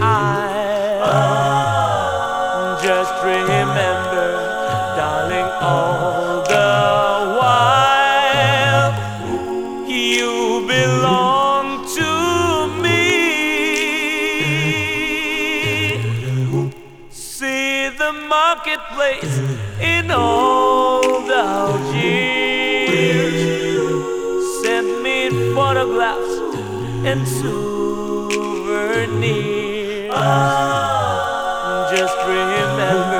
I. Just remember, darling, all the while you belong to me. See the marketplace in all the Algiers. Send me photographs and soon. Just remember.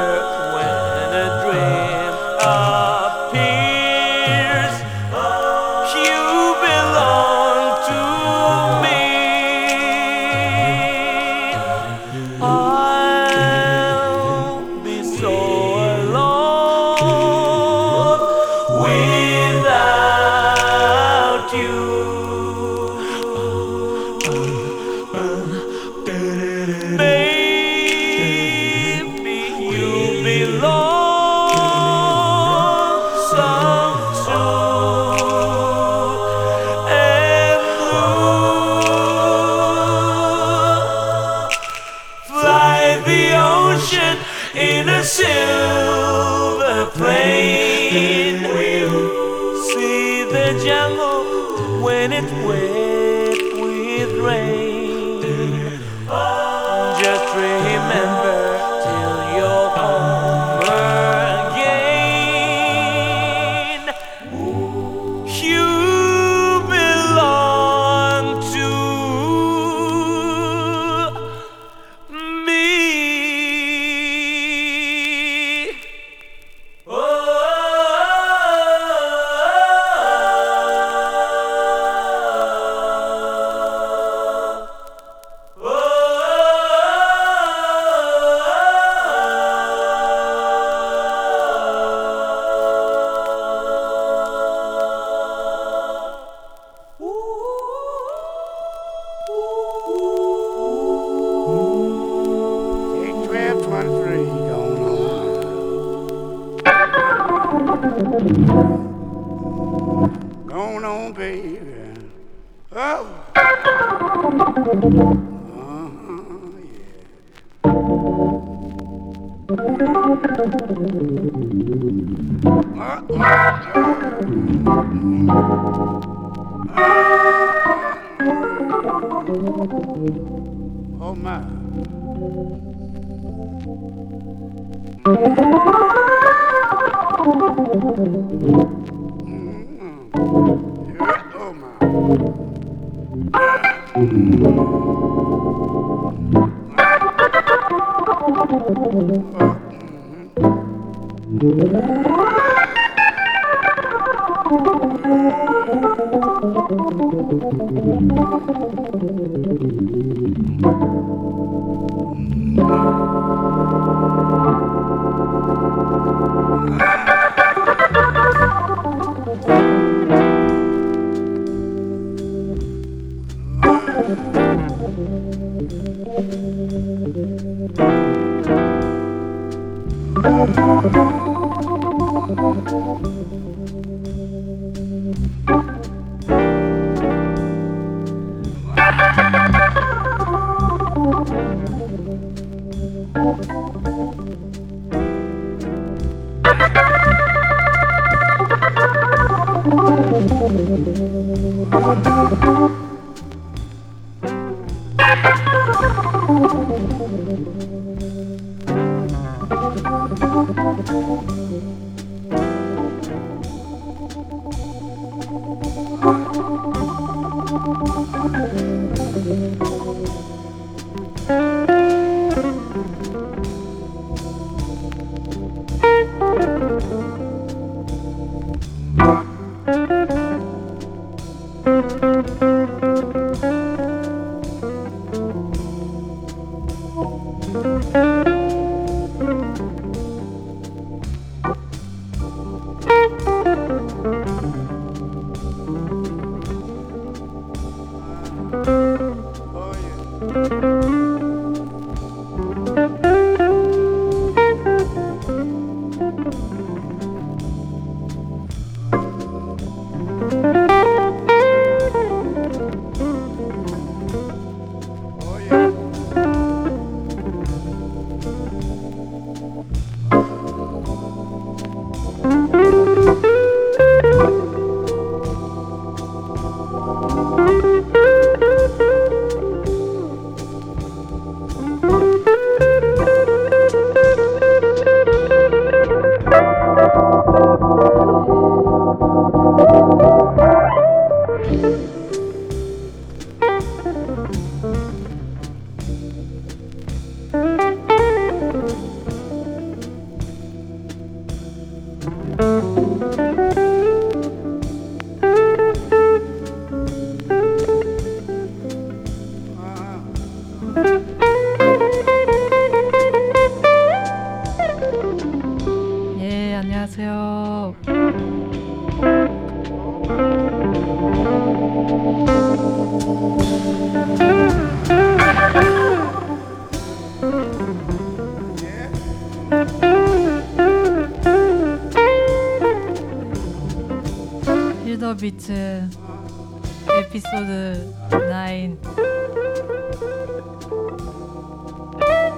에피소드 9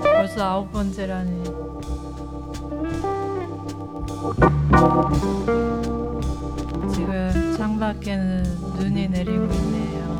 벌써 아홉 번째라니. 지금 창밖에는 눈이 내리고 있네요.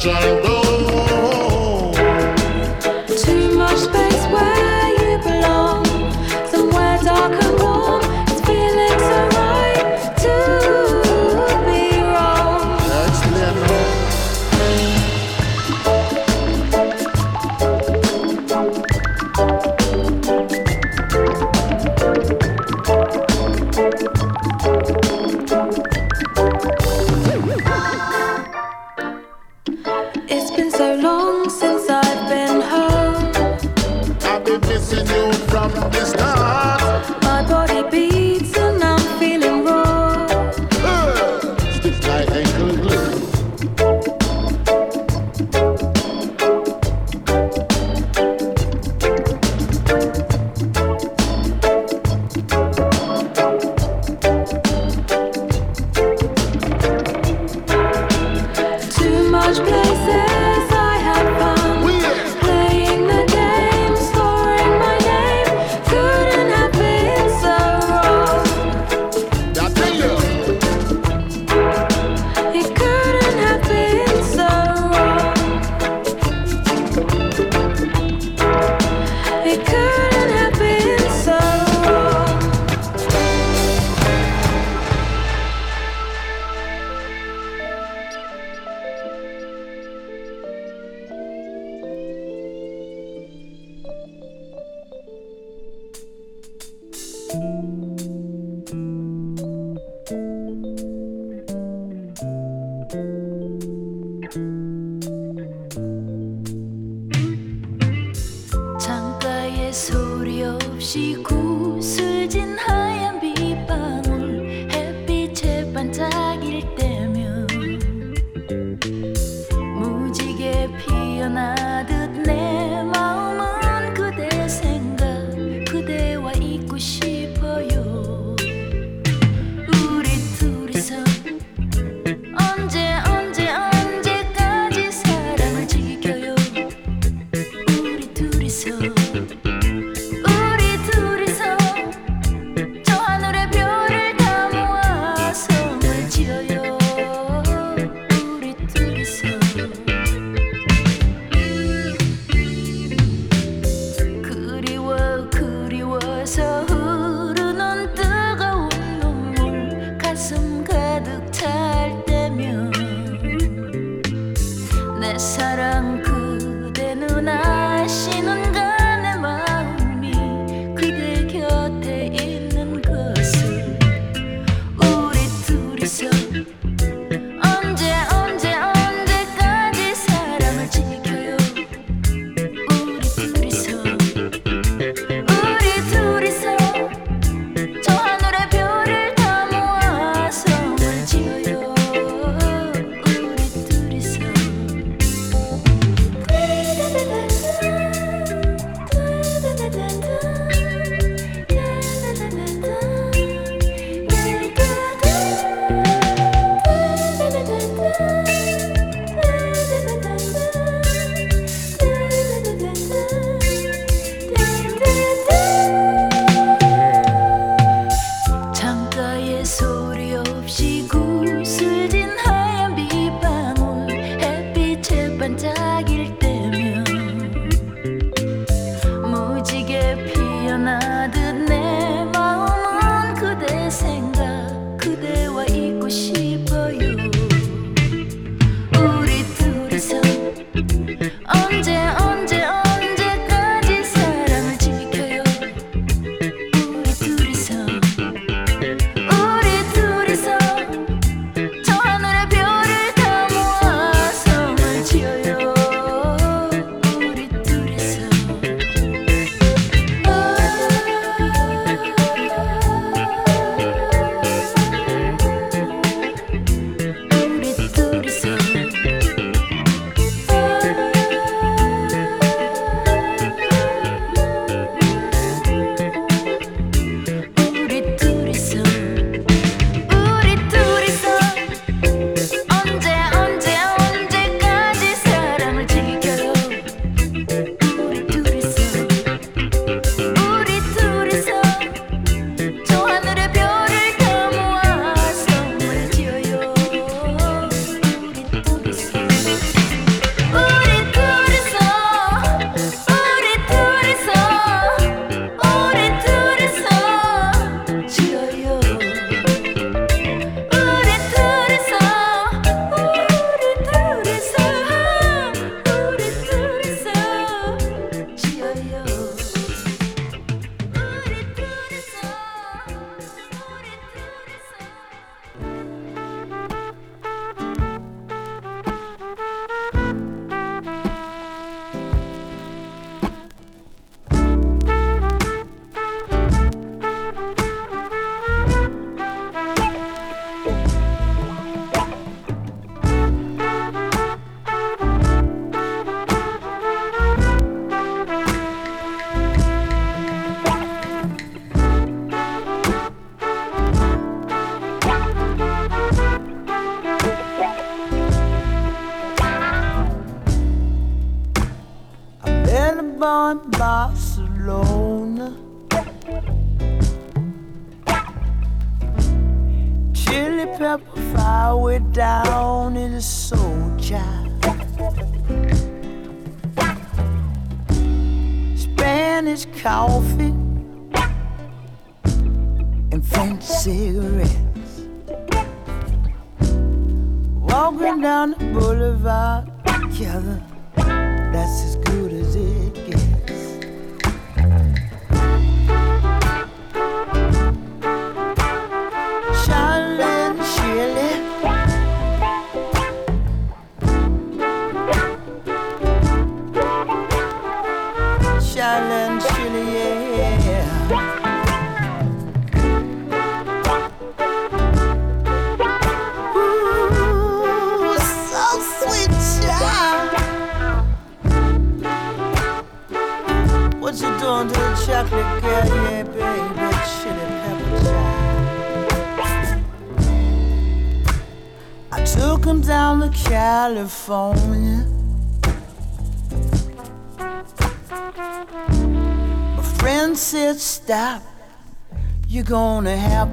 child.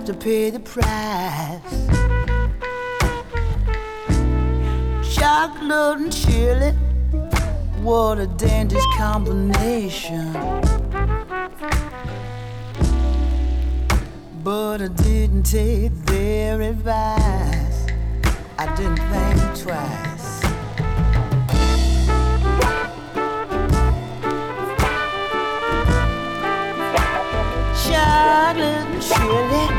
to pay the price. Chocolate and chili, what a dangerous combination. But I didn't take their advice. I didn't think twice. Chocolate and chili.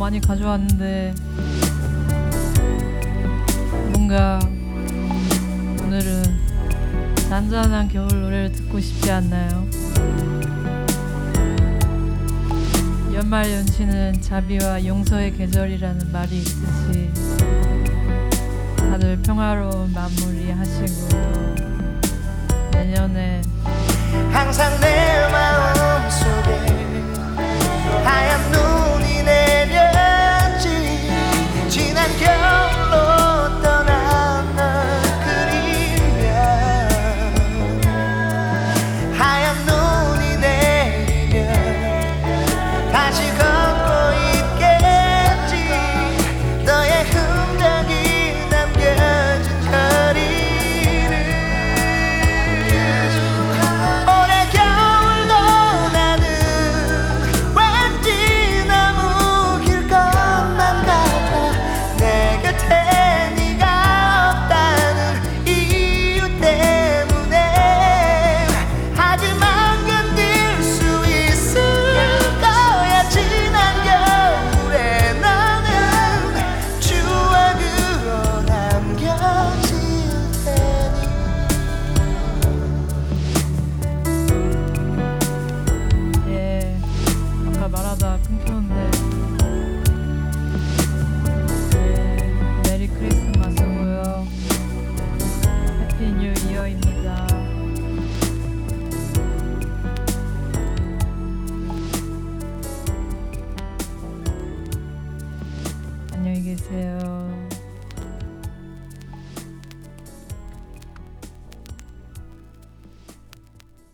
많이 가져왔는데 뭔가 오늘은 잔잔한 겨울 노래를 듣고 싶지 않나요? 연말 연시는 자비와 용서의 계절이라는 말이 있듯이 다들 평화로운 마무리 하시고 내년에 항상 내 마음